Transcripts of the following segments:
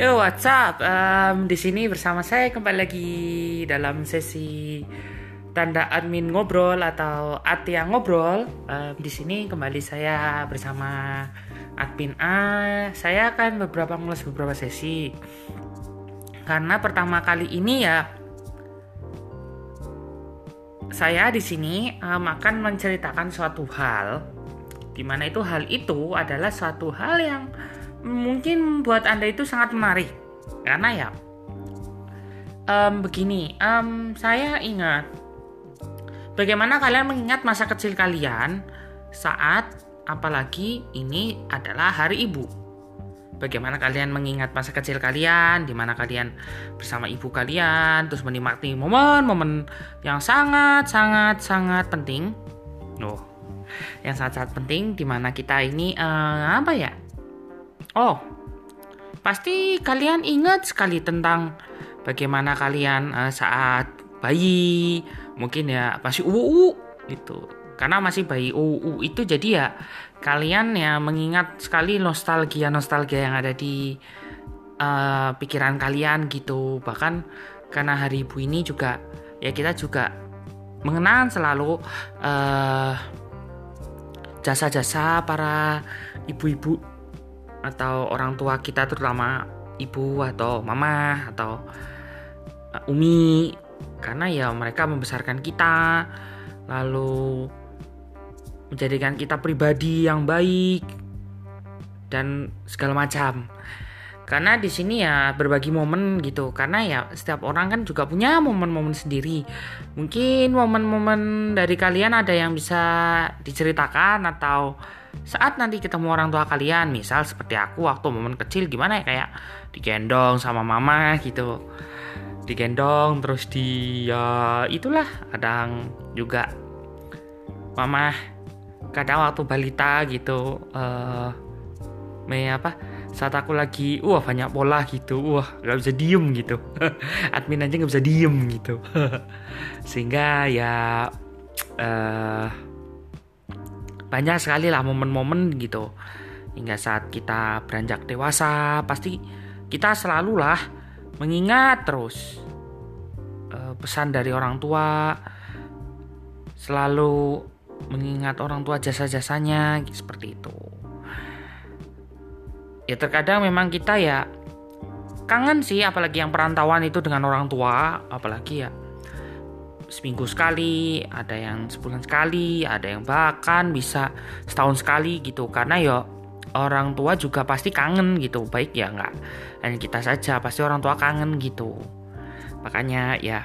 Yo, what's up? Um, di sini bersama saya kembali lagi dalam sesi tanda admin ngobrol atau Atia ngobrol. Um, di sini kembali saya bersama admin A. Saya akan beberapa ngulas beberapa sesi. Karena pertama kali ini ya saya di sini um, akan menceritakan suatu hal di mana itu hal itu adalah suatu hal yang mungkin buat anda itu sangat menarik. Karena ya um, begini um, saya ingat bagaimana kalian mengingat masa kecil kalian saat apalagi ini adalah hari ibu. Bagaimana kalian mengingat masa kecil kalian di mana kalian bersama ibu kalian terus menikmati momen-momen yang sangat sangat sangat penting. Loh yang sangat sangat penting di mana kita ini uh, apa ya Oh, pasti kalian ingat sekali tentang bagaimana kalian uh, saat bayi, mungkin ya masih uu gitu. Karena masih bayi uu itu jadi ya kalian ya mengingat sekali nostalgia nostalgia yang ada di uh, pikiran kalian gitu. Bahkan karena hari ibu ini juga ya kita juga mengenang selalu uh, jasa-jasa para ibu-ibu atau orang tua kita terutama ibu atau mama atau uh, umi. Karena ya mereka membesarkan kita lalu menjadikan kita pribadi yang baik dan segala macam. Karena di sini ya berbagi momen gitu. Karena ya setiap orang kan juga punya momen-momen sendiri. Mungkin momen-momen dari kalian ada yang bisa diceritakan atau saat nanti ketemu orang tua kalian misal seperti aku waktu momen kecil gimana ya kayak digendong sama mama gitu. Digendong terus di ya itulah kadang juga mama kadang waktu balita gitu uh, me apa saat aku lagi wah banyak pola gitu wah nggak bisa diem gitu. Admin aja nggak bisa diem gitu. Sehingga ya uh, banyak sekali lah momen-momen gitu. Hingga saat kita beranjak dewasa pasti kita selalulah mengingat terus uh, pesan dari orang tua. Selalu mengingat orang tua jasa-jasanya seperti itu. Ya terkadang memang kita ya kangen sih apalagi yang perantauan itu dengan orang tua. Apalagi ya seminggu sekali, ada yang sebulan sekali, ada yang bahkan bisa setahun sekali gitu. Karena ya orang tua juga pasti kangen gitu. Baik ya nggak hanya kita saja, pasti orang tua kangen gitu. Makanya ya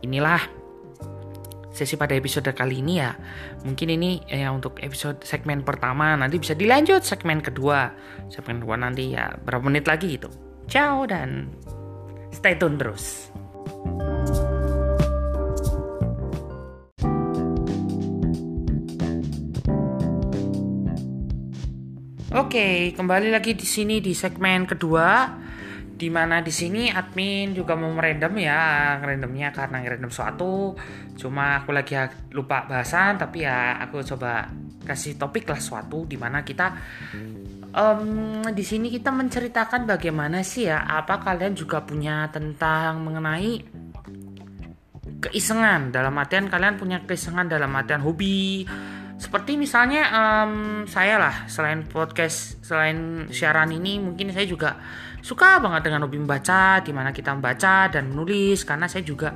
inilah sesi pada episode kali ini ya. Mungkin ini ya untuk episode segmen pertama nanti bisa dilanjut segmen kedua. Segmen kedua nanti ya berapa menit lagi gitu. Ciao dan stay tune terus. Oke, kembali lagi di sini di segmen kedua di mana di sini admin juga mau merandom ya randomnya karena ngerandom suatu. Cuma aku lagi lupa bahasan tapi ya aku coba kasih topik lah suatu di mana kita um, di sini kita menceritakan bagaimana sih ya apa kalian juga punya tentang mengenai keisengan. Dalam artian kalian punya keisengan dalam artian hobi seperti misalnya um, saya lah selain podcast selain siaran ini mungkin saya juga suka banget dengan hobi membaca di mana kita membaca dan menulis karena saya juga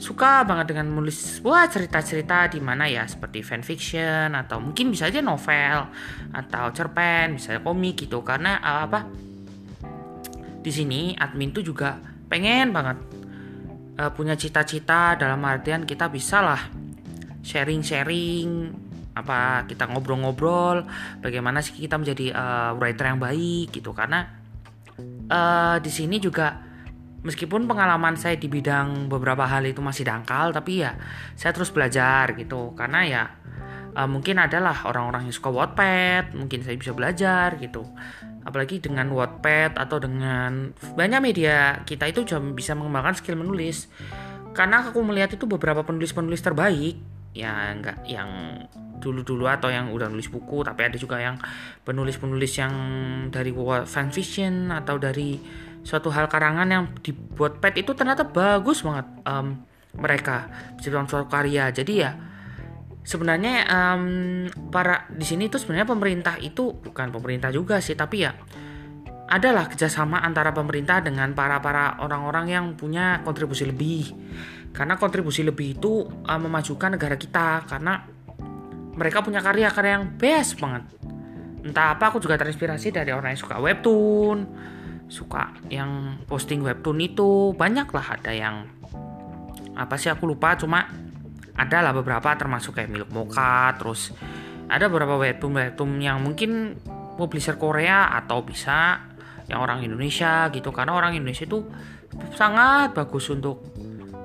suka banget dengan menulis buat cerita-cerita di mana ya seperti fanfiction atau mungkin bisa aja novel atau cerpen bisa komik gitu. Karena uh, apa di sini admin tuh juga pengen banget uh, punya cita-cita dalam artian kita bisa lah sharing-sharing apa kita ngobrol-ngobrol bagaimana sih kita menjadi uh, writer yang baik gitu. Karena uh, di sini juga meskipun pengalaman saya di bidang beberapa hal itu masih dangkal tapi ya saya terus belajar gitu. Karena ya uh, mungkin adalah orang-orang yang suka Wattpad mungkin saya bisa belajar gitu. Apalagi dengan Wattpad atau dengan banyak media kita itu bisa mengembangkan skill menulis. Karena aku melihat itu beberapa penulis-penulis terbaik ya enggak yang dulu-dulu atau yang udah nulis buku tapi ada juga yang penulis-penulis yang dari fan fiction atau dari suatu hal karangan yang dibuat pet itu ternyata bagus banget um, mereka menciptakan suatu karya. Jadi ya sebenarnya um, para di sini itu sebenarnya pemerintah itu bukan pemerintah juga sih tapi ya adalah kerjasama antara pemerintah dengan para para orang-orang yang punya kontribusi lebih karena kontribusi lebih itu uh, memajukan negara kita. Karena mereka punya karya-karya yang best banget. Entah apa aku juga terinspirasi dari orang yang suka webtoon suka yang posting webtoon itu. Banyak lah ada yang apa sih aku lupa. Cuma ada lah beberapa termasuk kayak Milk Mocha terus ada beberapa webtoon webtoon yang mungkin publisher Korea atau bisa yang orang Indonesia gitu. Karena orang Indonesia itu sangat bagus untuk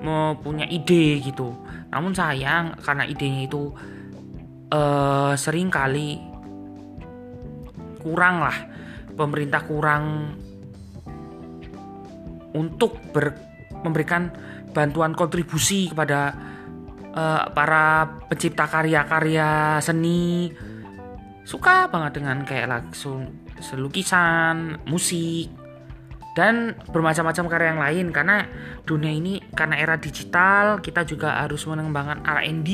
mempunyai ide gitu. Namun sayang karena idenya itu uh, sering kali kurang lah. Pemerintah kurang untuk ber, memberikan bantuan kontribusi kepada uh, para pencipta karya-karya seni. Suka banget dengan kayak langsung selukisan, musik, dan bermacam-macam karya yang lain karena dunia ini karena era digital kita juga harus mengembangkan R&D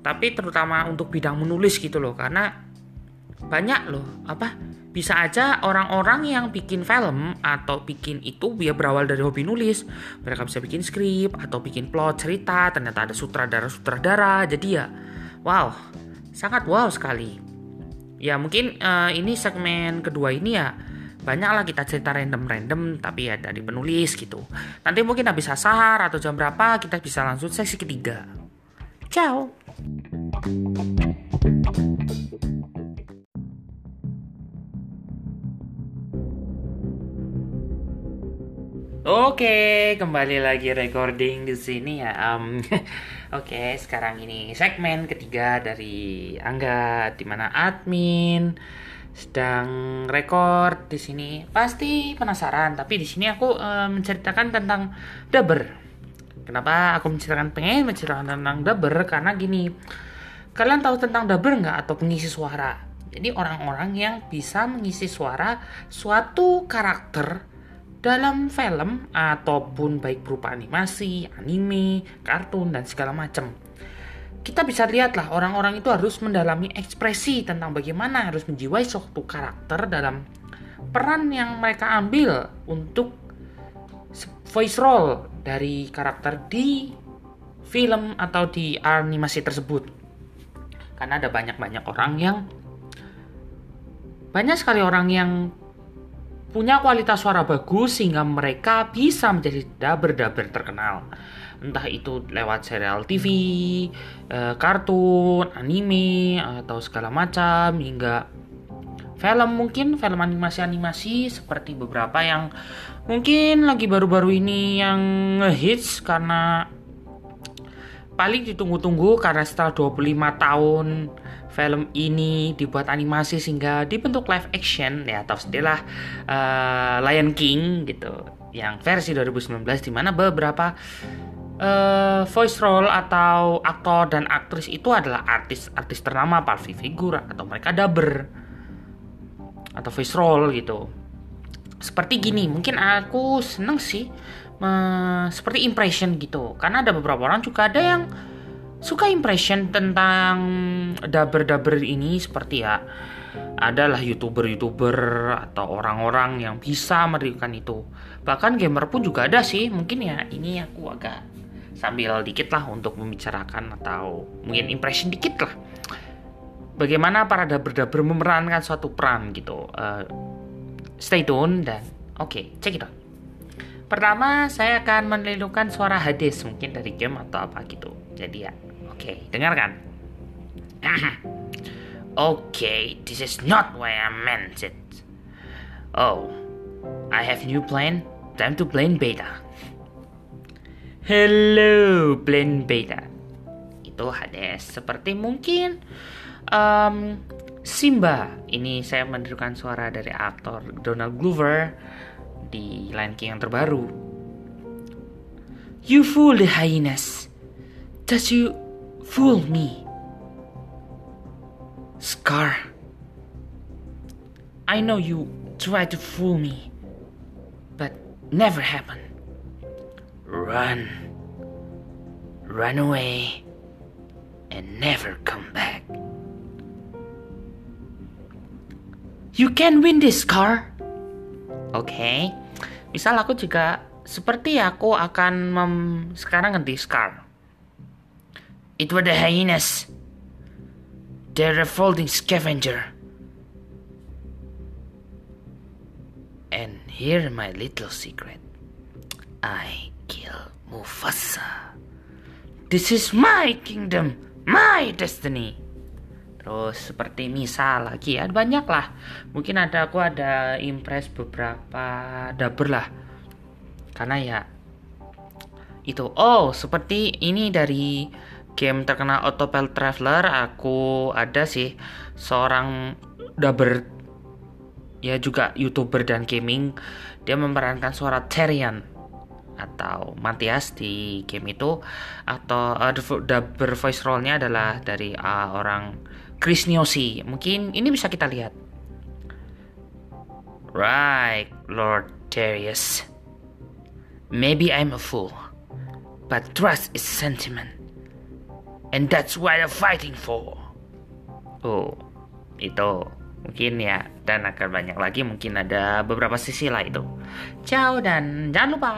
tapi terutama untuk bidang menulis gitu loh karena banyak loh apa bisa aja orang-orang yang bikin film atau bikin itu dia berawal dari hobi nulis. Mereka bisa bikin skrip atau bikin plot cerita ternyata ada sutradara sutradara jadi ya wow sangat wow sekali. Ya mungkin uh, ini segmen kedua ini ya banyaklah kita cerita random-random tapi ya dari penulis gitu. Nanti mungkin habis asar atau jam berapa kita bisa langsung sesi ketiga. Ciao. Oke, kembali lagi recording di sini ya. Um, Oke, sekarang ini segmen ketiga dari Angga, di mana admin sedang record di sini. Pasti penasaran, tapi di sini aku um, menceritakan tentang dubber. Kenapa aku menceritakan pengen menceritakan tentang dubber? Karena gini, kalian tahu tentang dubber nggak atau pengisi suara? Jadi orang-orang yang bisa mengisi suara suatu karakter dalam film ataupun baik berupa animasi, anime, kartun dan segala macam. Kita bisa lihatlah orang-orang itu harus mendalami ekspresi tentang bagaimana harus menjiwai suatu karakter dalam peran yang mereka ambil untuk voice role dari karakter di film atau di animasi tersebut. Karena ada banyak-banyak orang yang banyak sekali orang yang punya kualitas suara bagus sehingga mereka bisa menjadi daber-daber terkenal. Entah itu lewat serial TV, eh, kartun, anime, atau segala macam hingga film mungkin film animasi-animasi seperti beberapa yang mungkin lagi baru-baru ini yang ngehits karena paling ditunggu-tunggu karena setelah 25 tahun film ini dibuat animasi sehingga dibentuk live action ya atau istilah uh, Lion King gitu yang versi 2019 di mana beberapa uh, voice role atau aktor dan aktris itu adalah artis-artis ternama public figure atau mereka dubber atau voice role gitu. Seperti gini, mungkin aku seneng sih uh, seperti impression gitu. Karena ada beberapa orang juga ada yang suka impression tentang daber-daber ini seperti ya. Adalah youtuber-youtuber atau orang-orang yang bisa meriukan itu. Bahkan gamer pun juga ada sih. Mungkin ya ini aku agak sambil dikit lah untuk membicarakan atau mungkin impression dikit lah. Bagaimana para daber-daber memerankan suatu peran gitu. Uh, stay tune dan oke okay, check it out. Pertama saya akan menirukan suara Hades mungkin dari game atau apa gitu. Jadi ya Oke, okay, dengarkan. okay, this is not why I meant it. Oh, I have new plan. Time to play beta. Hello, plan beta. Itu Hades. Seperti mungkin um, Simba. Ini saya menirukan suara dari aktor Donald Glover di Lion King yang terbaru. You fool the hyenas. Does you fool me. Scar, I know you tried to fool me, never happen. Run. Run away and never come back. You can win this car. Oke. Okay. Misal aku juga seperti aku akan mem sekarang ganti Scar. It were the hyenas. The revolting scavenger. And here my little secret. I kill Mufasa. This is my kingdom, my destiny. Terus seperti misal lagi ada banyak lah. Mungkin ada aku ada impress beberapa dapur lah. Karena ya itu oh seperti ini dari game terkenal Autopilot Traveler aku ada sih seorang dubber ya juga youtuber dan gaming dia memerankan suara Terian atau Matias di game itu atau uh, dubber voice role-nya adalah dari uh, orang Chris Niosi. Mungkin ini bisa kita lihat. Right, Lord Darius. Maybe I'm a fool, but trust is sentiment. And that's what I'm fighting for. Oh, itu mungkin ya dan akan banyak lagi mungkin ada beberapa sisi lah itu. Ciao dan jangan lupa